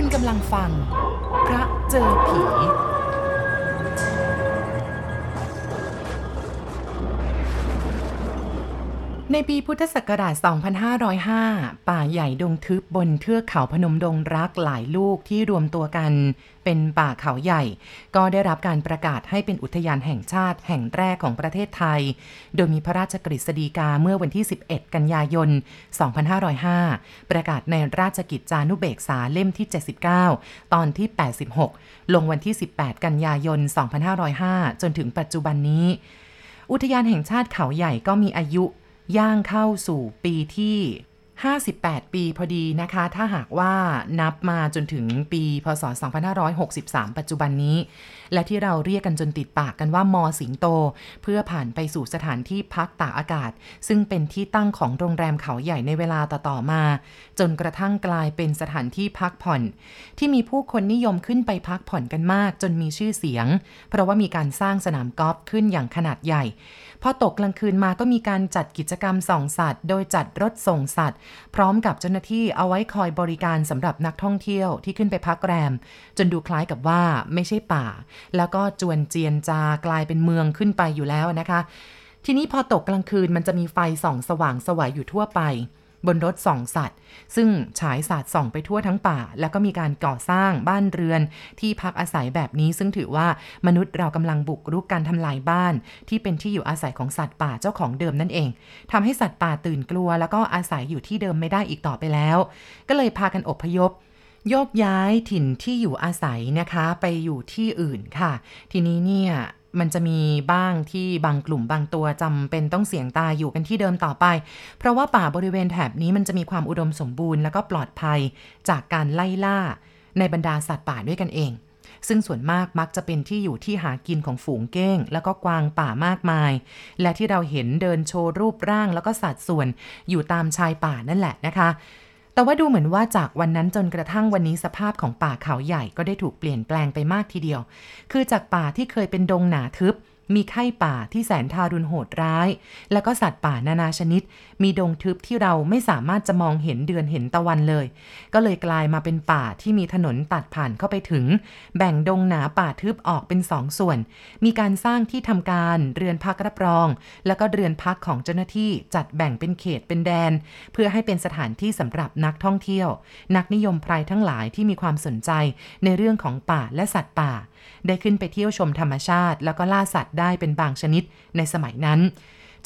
คุณกำลังฟัง พระเจอผี ในปีพุทธศักราช 2505 ป่าใหญ่ดงทึบบนเทือกเขาพนมดงรักหลายลูกที่รวมตัวกัน เป็นป่าเขาใหญ่ ก็ได้รับการประกาศให้เป็นอุทยานแห่งชาติแห่งแรกของประเทศไทย โดยมีพระราชกฤษฎีกาเมื่อวันที่ 11 กันยายน 2505 ประกาศในราชกิจจานุเบกษาเล่มที่ 79 ตอนที่ 86 ลงวันที่ 18 กันยายน 2505 จนถึงปัจจุบันนี้ อุทยานแห่งชาติเขาใหญ่ก็มีอายุ ย่างเข้าสู่ปีที่ 58 ปีพอดีนะคะ ถ้าหากว่านับมาจนถึงปี พศ 2563 ปัจจุบันนี้ และที่เราเรียกกันจนติดปากกันว่ามอสิงโต เพื่อผ่านไปสู่สถานที่พักตากอากาศ ซึ่งเป็นที่ตั้งของโรงแรมเขาใหญ่ในเวลาต่อๆมา จนกระทั่งกลายเป็นสถานที่พักผ่อน ที่มีผู้คนนิยมขึ้นไปพักผ่อนกันมากจนมีชื่อเสียง เพราะว่ามีการสร้างสนามกอล์ฟขึ้นอย่างขนาดใหญ่พอตกกลางคืนมาก็มีการจัดกิจกรรมส่องสัตว์ โดยจัดรถส่งสัตว์พร้อมกับเจ้าหน้าที่เอาไว้คอยบริการสำหรับนักท่องเที่ยวที่ขึ้นไปพักแรม จนดูคล้ายกับว่าไม่ใช่ป่า แล้วก็จวนเจียนจากลายเป็นเมืองขึ้นไปอยู่แล้วนะคะ ทีนี้พอตกกลางคืนมันจะมีไฟส่องสว่างสวัยอยู่ทั่วไป บนรถส่องสัตว์ ซึ่งฉายสาดส่องไปทั่วทั้งป่า แล้วก็มีการก่อสร้างบ้านเรือนที่พักอาศัยแบบนี้ ซึ่งถือว่ามนุษย์เรากำลังบุกรุกการทำลายบ้าน ที่เป็นที่อยู่อาศัยของสัตว์ป่าเจ้าของเดิมนั่นเองทำให้สัตว์ป่าตื่นกลัว แล้วก็อาศัยอยู่ที่เดิมไม่ได้อีกต่อไปแล้ว ก็เลยพากันอพยพโยกย้ายถิ่นที่อยู่อาศัยนะคะ ไปอยู่ที่อื่นค่ะ ทีนี้เนี่ย มันจะมีบ้างที่บางกลุ่มบางตัวจำเป็นต้องเสี่ยงตายอยู่กันที่เดิมต่อไป เพราะว่าป่าบริเวณแถบนี้มันจะมีความอุดมสมบูรณ์แล้วก็ปลอดภัยจากการไล่ล่า ในบรรดาสัตว์ป่าด้วยกันเอง ซึ่งส่วนมากมักจะเป็นที่อยู่ที่หากินของฝูงเก้ง แล้วก็กวางป่ามากมาย และที่เราเห็นเดินโชว์รูปร่างแล้วก็สัดส่วนอยู่ตามชายป่านั่นแหละนะคะ แต่ว่าดูเหมือนว่าจากวันนั้นจนกระทั่งวันนี้สภาพของป่าเขาใหญ่ก็ได้ถูกเปลี่ยนแปลงไปมากทีเดียว คือจากป่าที่เคยเป็นดงหนาทึบ มีไข้ป่าที่แสนทารุณโหดร้าย แล้วก็สัตว์ป่านานาชนิด มีดงทึบที่เราไม่สามารถจะมองเห็นเดือนเห็นตะวันเลย ก็เลยกลายมาเป็นป่าที่มีถนนตัดผ่านเข้าไปถึง แบ่งดงหนาป่าทึบออกเป็นสองส่วน มีการสร้างที่ทำการเรือนพักรับรอง แล้วก็เรือนพักของเจ้าหน้าที่จัดแบ่งเป็นเขตเป็นแดน เพื่อให้เป็นสถานที่สำหรับนักท่องเที่ยว นักนิยมไพรทั้งหลายที่มีความสนใจในเรื่องของป่าและสัตว์ป่า ได้ขึ้นไปเที่ยวชมธรรมชาติ แล้วก็ล่าสัตว์ได้เป็นบางชนิดในสมัยนั้น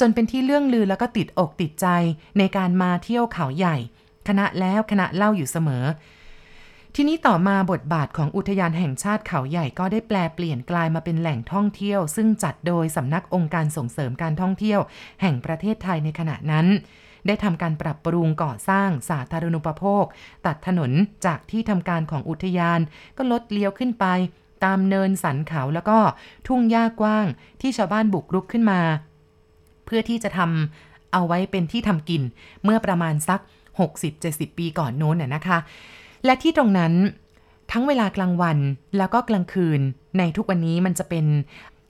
จนเป็นที่เรื่องลือแล้วก็ติดอกติดใจในการมาเที่ยวเขาใหญ่ คณะแล้วคณะเล่าอยู่เสมอ ที่นี้ต่อมาบทบาทของอุทยานแห่งชาติเขาใหญ่ก็ได้แปลเปลี่ยนกลายมาเป็นแหล่งท่องเที่ยว ซึ่งจัดโดยสำนักองค์การส่งเสริมการท่องเที่ยว แห่งประเทศไทยในขณะนั้นได้ทำการปรับปรุงก่อสร้างสาธารณูปโภค ตัดถนนจากที่ทำการของอุทยาน ก็ลดเลี้ยวขึ้นไป ตามเนินสันเขาแล้วก็ทุ่งหญ้ากว้างที่ชาวบ้านบุกรุกขึ้นมา เพื่อที่จะทำเอาไว้เป็นที่ทำกินเมื่อประมาณสัก 60-70 ปีก่อนโน้นน่ะนะคะ และที่ตรงนั้นทั้งเวลากลางวันแล้วก็กลางคืน ในทุกวันนี้มันจะเป็น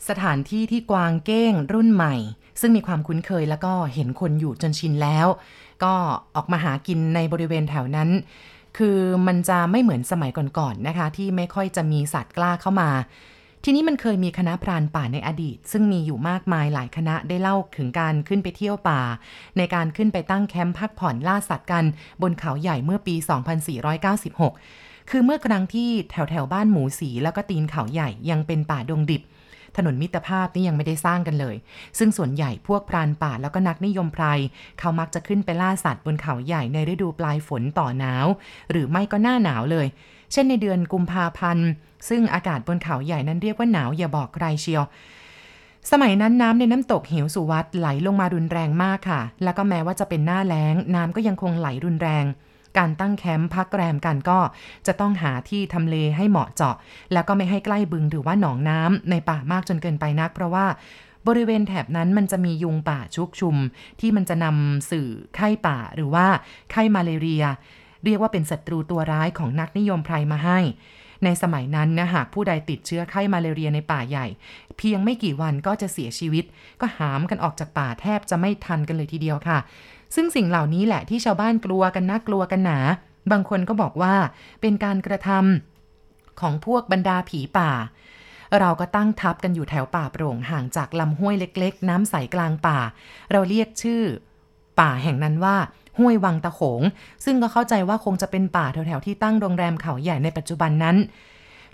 สถานที่ที่กวางเก้งรุ่นใหม่ ซึ่งมีความคุ้นเคยแล้วก็เห็นคนอยู่จนชินแล้ว ก็ออกมาหากินในบริเวณแถวนั้น คือมันจะไม่เหมือนสมัยก่อนๆนนะคะ ที่ไม่ค่อยจะมีสัตว์กล้าเข้ามา ทีนี้มันเคยมีคณะพรานป่าในอดีต ซึ่งมีอยู่มากมายหลายคณะได้เล่าถึงการขึ้นไปเที่ยวป่า ในการขึ้นไปตั้งแคมป์พักผ่อนล่าสัตว์กัน บนเขาใหญ่เมื่อปี 2496 คือเมื่อครั้งที่แถวแถวๆบ้านหมูสีแล้วก็ตีนเขาใหญ่ยังเป็นป่าดงดิบ ถนนมิตรภาพนี่ยังไม่ได้สร้างกันเลย ซึ่งส่วนใหญ่พวกพรานป่าแล้วก็นักนิยมไพรเขามักจะขึ้นไปล่าสัตว์บนเขาใหญ่ในฤดูปลายฝนต่อหนาว หรือไม่ก็หน้าหนาวเลย เช่นในเดือนกุมภาพันธ์ ซึ่งอากาศบนเขาใหญ่นั้นเรียกว่าหนาวอย่าบอกใครเชียวสมัยนั้นน้ำในน้ำตกเหวสุวัตไหลลงมารุนแรงมากค่ะ แล้วก็แม้ว่าจะเป็นหน้าแล้ง น้ำก็ยังคงไหลรุนแรง การตั้งแคมป์พักแรมกันก็จะต้องหาที่ทำเลให้เหมาะเจาะ แล้วก็ไม่ให้ใกล้บึงหรือว่าหนองน้ำในป่ามากจนเกินไปนัก เพราะว่าบริเวณแถบนั้นมันจะมียุงป่าชุกชุม ที่มันจะนำสื่อไข้ป่าหรือว่าไข้มาเลเรีย เรียกว่าเป็นศัตรูตัวร้ายของนักนิยมไพรมาให้ ในสมัยนั้นนะหากผู้ใดติดเชื้อไข้มาเลเรียในป่าใหญ่ เพียงไม่กี่วันก็จะเสียชีวิต ก็หามกันออกจากป่าแทบจะไม่ทันกันเลยทีเดียวค่ะ ซึ่งสิ่งเหล่านี้แหละที่ชาวบ้านกลัวกันนะกลัวกันหนา บางคนก็บอกว่าเป็นการกระทำของพวกบรรดาผีป่า เราก็ตั้งทับกันอยู่แถวป่าโปร่งห่างจากลำห้วยเล็กๆ น้ำใสกลางป่า เราเรียกชื่อ ป่าแห่งนั้นว่าห้วยวังตะโขง ซึ่งก็เข้าใจว่าคงจะเป็นป่าแถวๆที่ตั้งโรงแรมเขาใหญ่ในปัจจุบันนั้น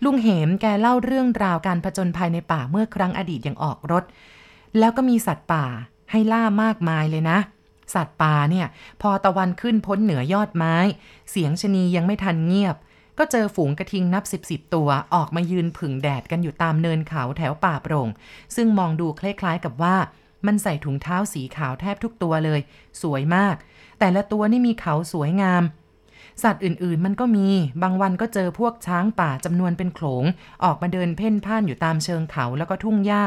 ลุงเหมแกเล่าเรื่องราวการผจญภัยในป่าเมื่อครั้งอดีตยังออกรถ แล้วก็มีสัตว์ป่าให้ล่ามากมายเลยนะ สัตว์ป่าเนี่ย พอตะวันขึ้นพ้นเหนือยอดไม้ เสียงชนียังไม่ทันเงียบ ก็เจอฝูงกระทิงนับสิบสิบตัวออกมายืนผึ่งแดดกันอยู่ตามเนินเขาแถวป่าโปร่ง ซึ่งมองดูคล้ายๆกับว่ามันใส่ถุงเท้าสีขาวแทบทุกตัวเลย สวยมาก แต่ละตัวนี่มีเขาสวยงาม สัตว์อื่นๆ มันก็มี บางวันก็เจอพวกช้างป่าจำนวนเป็นโขลง ออกมาเดินเพ่นพ่านอยู่ตามเชิงเขาแล้วก็ทุ่งหญ้า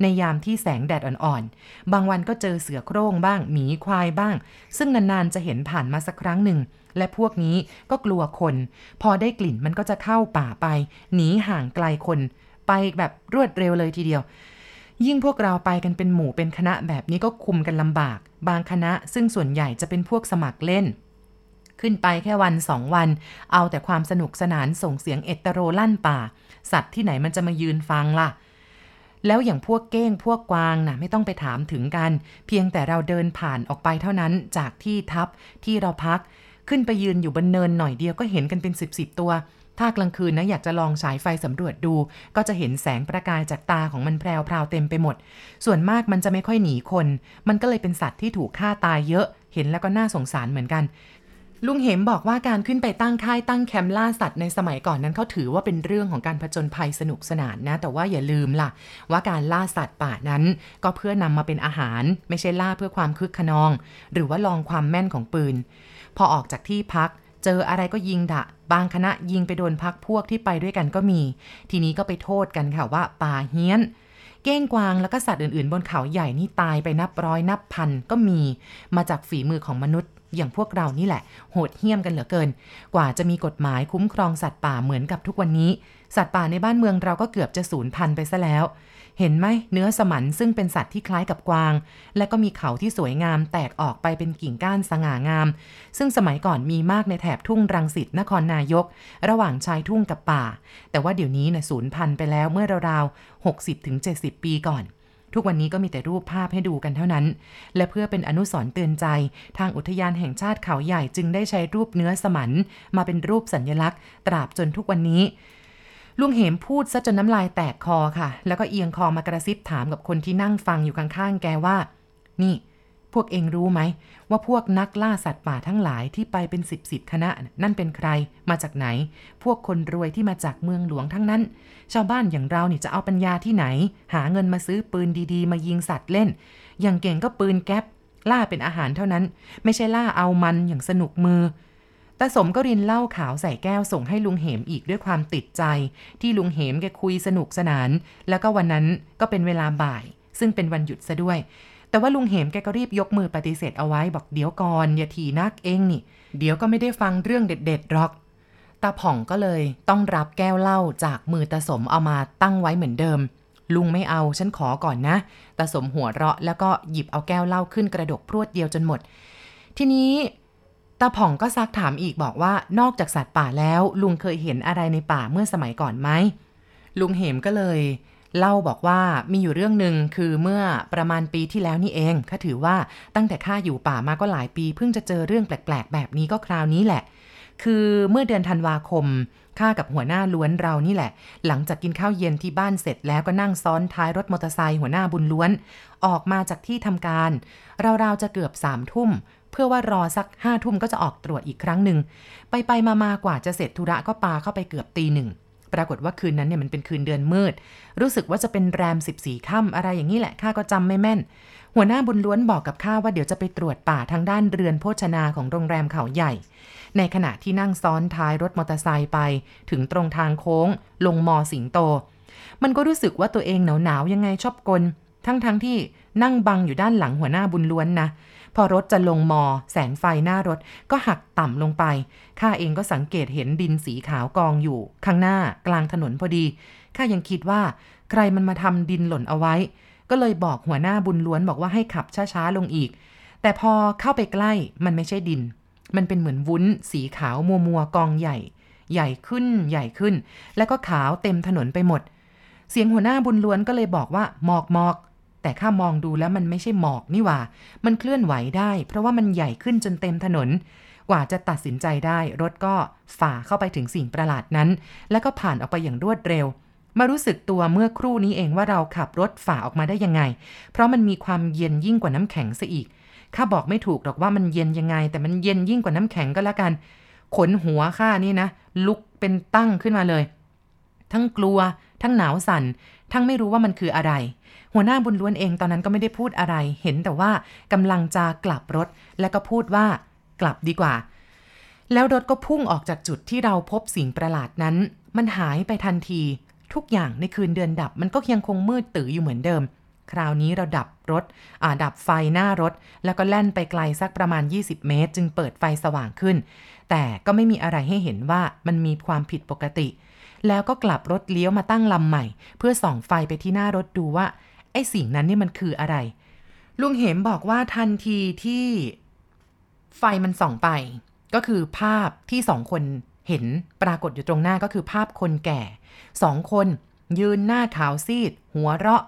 ในยามที่แสงแดดอ่อนๆ บางวันก็เจอเสือโคร่งบ้าง หมีควายบ้าง ซึ่งนานๆ จะเห็นผ่านมาสักครั้งหนึ่ง และพวกนี้ก็กลัวคน พอได้กลิ่นมันก็จะเข้าป่าไป หนีห่างไกลคน ไปแบบรวดเร็วเลยทีเดียว ยิ่งพวกเราไปกันเป็นหมู่เป็นคณะแบบนี้ก็คุมกันลำบาก บางคณะซึ่งส่วนใหญ่จะเป็นพวกสมัครเล่น ขึ้นไปแค่วันสองวัน เอาแต่ความสนุกสนานส่งเสียงเอตโรลั่นป่า สัตว์ที่ไหนมันจะมายืนฟังล่ะ แล้วอย่างพวกเก้งพวกกวางนะ่ะไม่ต้องไปถามถึงกัน เพียงแต่เราเดินผ่านออกไปเท่านั้นจากที่ทับที่เราพัก ขึ้นไปยืนอยู่บนเนินหน่อยเดียวก็เห็นกันเป็นสิบสิบตัวถ้ากลางคืนนะอยากจะลองฉายไฟสำรวจดู ก็จะเห็นแสงประกายจากตาของมันแพรวพราวเต็มไปหมด ส่วนมากมันจะไม่ค่อยหนีคน มันก็เลยเป็นสัตว์ที่ถูกฆ่าตายเยอะ เห็นแล้วก็น่าสงสารเหมือนกัน ลุงเหมบอกว่าการขึ้นไปตั้งค่ายตั้งแคมป์ล่าสัตว์ในสมัยก่อนนั้นเขาถือว่าเป็นเรื่องของการผจญภัยสนุกสนานนะ แต่ว่าอย่าลืมล่ะ ว่าการล่าสัตว์ป่านั้น ก็เพื่อนำมาเป็นอาหาร ไม่ใช่ล่าเพื่อความคึกขนอง หรือว่าลองความแม่นของปืน พอออกจากที่พักเจออะไรก็ยิงดะ บางคณะยิงไปโดนพักพวกที่ไปด้วยกันก็มี ทีนี้ก็ไปโทษกันค่ะว่าป่าเฮี้ยน เก้งกวางแล้วก็สัตว์อื่นๆ บนเขาใหญ่นี่ตายไปนับร้อยนับพันก็มี มาจากฝีมือของมนุษย์ อย่างพวกเรานี่แหละ โหดเหี้ยมกันเหลือเกิน กว่าจะมีกฎหมายคุ้มครองสัตว์ป่าเหมือนกับทุกวันนี้ สัตว์ป่าในบ้านเมืองเราก็เกือบจะสูญพันธุ์ไปซะแล้ว เห็นไหมเนื้อสมันซึ่งเป็นสัตว์ที่คล้ายกับกวาง และก็มีเขาที่สวยงามแตกออกไปเป็นกิ่งก้านสง่างาม ซึ่งสมัยก่อนมีมากในแถบทุ่งรังสิตนครนายก ระหว่างชายทุ่งกับป่า แต่ว่าเดี๋ยวนี้นะสูญพันธุ์ไปแล้วเมื่อราวๆ60-70 ปีก่อน ทุกวันนี้ก็มีแต่รูปภาพให้ดูกันเท่านั้น และเพื่อเป็นอนุสรณ์เตือนใจ ทางอุทยานแห่งชาติเขาใหญ่จึงได้ใช้รูปเนื้อสมัน มาเป็นรูปสัญญลักษณ์ ตราบจนทุกวันนี้ลุงเหมพูดซะจนน้ำลายแตกคอค่ะ แล้วก็เอียงคอมากระซิบถามกับคนที่นั่งฟังอยู่ข้างๆ แกว่า นี่ พวกเองรู้ไหม ว่าพวกนักล่าสัตว์ป่าทั้งหลายที่ไปเป็นสิบสิบคณะ นั่นเป็นใคร มาจากไหน พวกคนรวยที่มาจากเมืองหลวงทั้งนั้น ชาวบ้านอย่างเราเนี่ยจะเอาปัญญาที่ไหน หาเงินมาซื้อปืนดีๆ มายิงสัตว์เล่น อย่างเก่งก็ปืนแก๊ปล่าเป็นอาหารเท่านั้น ไม่ใช่ล่าเอามันอย่างสนุกมือตาสมก็รินเหล้าขาวใส่แก้วส่งให้ลุงเหมอีกด้วยความติดใจ ที่ลุงเหมแกคุยสนุกสนาน แล้วก็วันนั้นก็เป็นเวลาบ่าย ซึ่งเป็นวันหยุดซะด้วย แต่ว่าลุงเหมแกก็รีบยกมือปฏิเสธเอาไว้บอกเดี๋ยวก่อนอย่าทีนักเองนี่ เดี๋ยวก็ไม่ได้ฟังเรื่องเด็ดๆหรอกตาผ่องก็เลยต้องรับแก้วเหล้าจากมือตาสมเอามาตั้งไว้เหมือนเดิม ลุงไม่เอาฉันขอก่อนนะตาสมหัวเราะแล้วก็หยิบเอาแก้วเหล้าขึ้นกระดกพรวดเดียวจนหมด ทีนี้ตาผ่องก็ซักถามอีกบอกว่านอกจากสัตว์ป่าแล้ว ลุงเคยเห็นอะไรในป่าเมื่อสมัยก่อนไหมลุงเหมก็เลย เล่าบอกว่ามีอยู่เรื่องหนึ่งคือเมื่อประมาณปีที่แล้วนี่เองข้าถือว่าตั้งแต่ข้าอยู่ป่ามาก็หลายปี เพิ่งจะเจอเรื่องแปลกๆ แบบนี้ก็คราวนี้แหละ คือเมื่อเดือนธันวาคมข้ากับหัวหน้าล้วนเรานี่แหละ หลังจากกินข้าวเย็นที่บ้านเสร็จแล้วก็นั่งซ้อนท้ายรถมอเตอร์ไซค์หัวหน้าบุญล้วน ออกมาจากที่ทำการราวๆจะเกือบสามทุ่มเพื่อว่ารอสักห้าทุ่มก็จะออกตรวจอีกครั้งหนึ่งไปไปมามากว่าจะเสร็จธุระก็ปาเข้าไปเกือบตีหนึ่ง ปรากฏว่าคืนนั้นเนี่ยมันเป็นคืนเดือนมืด รู้สึกว่าจะเป็นแรม 14ค่ำอะไรอย่างนี้แหละข้าก็จำไม่แม่น หัวหน้าบุญล้วนบอกกับข้าว่าเดี๋ยวจะไปตรวจป่าทางด้านเรือนโภชนาของโรงแรมเขาใหญ่ ในขณะที่นั่งซ้อนท้ายรถมอเตอร์ไซค์ไป ถึงตรงทางโค้ง ลงมอสิงโต มันก็รู้สึกว่าตัวเองหนาวๆยังไงชอบกล ทั้งๆทที่นั่งบังอยู่ด้านหลังหัวหน้าบุญล้วนนะ พอรถจะลงมอ แสงไฟหน้ารถก็หักต่ำลงไป ข้าเองก็สังเกตเห็นดินสีขาวกองอยู่ ข้างหน้ากลางถนนพอดี ข้ายังคิดว่า ใครมันมาทำดินหล่นเอาไว้ ก็เลยบอกหัวหน้าบุญล้วนบอกว่าให้ขับช้าๆลงอีก แต่พอเข้าไปใกล้มันไม่ใช่ดิน มันเป็นเหมือนวุ้น สีขาวมัวมัวกองใหญ่ ใหญ่ขึ้นใหญ่ขึ้น แล้วก็ขาวเต็มถนนไปหมด เสียงหัวหน้าบุญล้วนก็เลยบอกว่าหมอกหมอก แต่ข้ามองดูแล้วมันไม่ใช่หมอกนี่ว่า มันเคลื่อนไหวได้ เพราะว่ามันใหญ่ขึ้นจนเต็มถนน กว่าจะตัดสินใจได้ รถก็ฝ่าเข้าไปถึงสิ่งประหลาดนั้น แล้วก็ผ่านออกไปอย่างรวดเร็ว มารู้สึกตัวเมื่อครู่นี้เองว่าเราขับรถฝ่าออกมาได้ยังไง เพราะมันมีความเย็นยิ่งกว่าน้ำแข็งซะอีกข้าบอกไม่ถูกหรอกว่ามันเย็นยังไง แต่มันเย็นยิ่งกว่าน้ำแข็งก็แล้วกัน ขนหัวข้านี่นะลุกเป็นตั้งขึ้นมาเลย ทั้งกลัว ทั้งหนาวสัน่น ทั้งไม่รู้ว่ามันคืออะไร หัวหน้าบุญล้วนเองตอนนั้นก็ไม่ได้พูดอะไร เห็นแต่ว่ากำลังจะกลับรถ แล้วก็พูดว่ากลับดีกว่า แล้วรถก็พุ่งออกจากจุดที่เราพบสิ่งประหลาดนั้น มันหายไปทันที ทุกอย่างในคืนเดือนดับ มันก็ยังคงมืดตื่ออยู่เหมือนเดิม คราวนี้เราดับรถดับไฟหน้ารถ แล้วก็แล่นไปไกลสักประมาณ 20 เมตร จึงเปิดไฟสว่างขึ้น แต่ก็ไม่มีอะไรให้เห็นว่ามันมีความผิดปกติ แล้วก็กลับรถเลี้ยวมาตั้งลำใหม่ เพื่อส่องไฟไปที่หน้ารถดูว่า ไอ้สิ่งนั้นนี่มันคืออะไร ลุงเหมบอกว่าทันทีที่ไฟมันส่องไป ก็คือภาพที่สองคนเห็นปรากฏอยู่ตรงหน้าก็คือภาพคนแก่สองคน ยืนหน้าขาวซีด หัวเราะ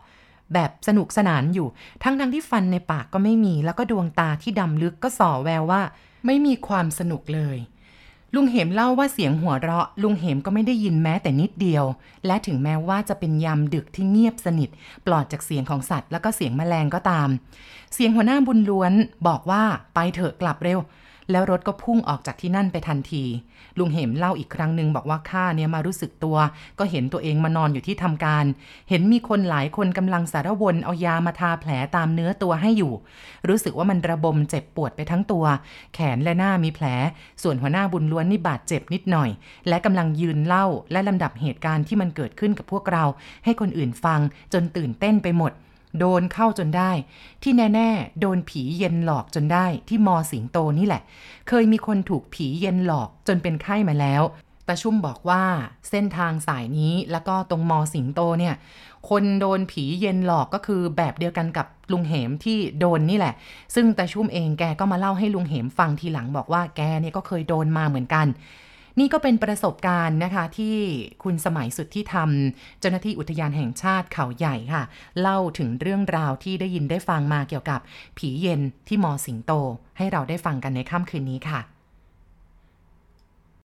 แบบสนุกสนานอยู่ ทั้งทั้งที่ฟันในปากก็ไม่มี แล้วก็ดวงตาที่ดำลึกก็ส่อแววว่า ไม่มีความสนุกเลย ลุงเหมเล่าว่าเสียงหัวเราะ ลุงเหมก็ไม่ได้ยินแม้แต่นิดเดียว และถึงแม้ว่าจะเป็นยามดึกที่เงียบสนิท ปลอดจากเสียงของสัตว์ แล้วก็เสียงแมลงก็ตาม เสียงหัวหน้าบุญล้วนบอกว่าไปเถอะกลับเร็ว แล้วรถก็พุ่งออกจากที่นั่นไปทันที ลุงเหมเล่าอีกครั้งหนึ่งบอกว่าข้าเนี่ยมารู้สึกตัว ก็เห็นตัวเองมานอนอยู่ที่ทำการ เห็นมีคนหลายคนกำลังสารวนเอายามาทาแผลตามเนื้อตัวให้อยู่ รู้สึกว่ามันระบมเจ็บปวดไปทั้งตัว แขนและหน้ามีแผล ส่วนหัวหน้าบุญล้วนนี่บาดเจ็บนิดหน่อย และกำลังยืนเล่าและลำดับเหตุการณ์ที่มันเกิดขึ้นกับพวกเรา ให้คนอื่นฟังจนตื่นเต้นไปหมด โดนเข้าจนได้ ที่แน่ ๆ โดนผีเย็นหลอกจนได้ที่มอสิงโตนี่แหละ เคยมีคนถูกผีเย็นหลอกจนเป็นไข้มาแล้วตาชุ่มบอกว่าเส้นทางสายนี้แล้วก็ตรงมอสิงโตเนี่ย คนโดนผีเย็นหลอกก็คือแบบเดียวกันกับลุงเหมที่โดนนี่แหละ ซึ่งตาชุ่มเองแกก็มาเล่าให้ลุงเหมฟังทีหลังบอกว่าแกเนี่ยก็เคยโดนมาเหมือนกัน นี่ก็เป็นประสบการณ์นะคะที่คุณสมัยสุดที่ทำเจ้าหน้าที่อุทยานแห่งชาติเขาใหญ่ค่ะ เล่าถึงเรื่องราวที่ได้ยินได้ฟังมาเกี่ยวกับผีเย็นที่มอสิงโต ให้เราได้ฟังกันในค่ำคืนนี้ค่ะ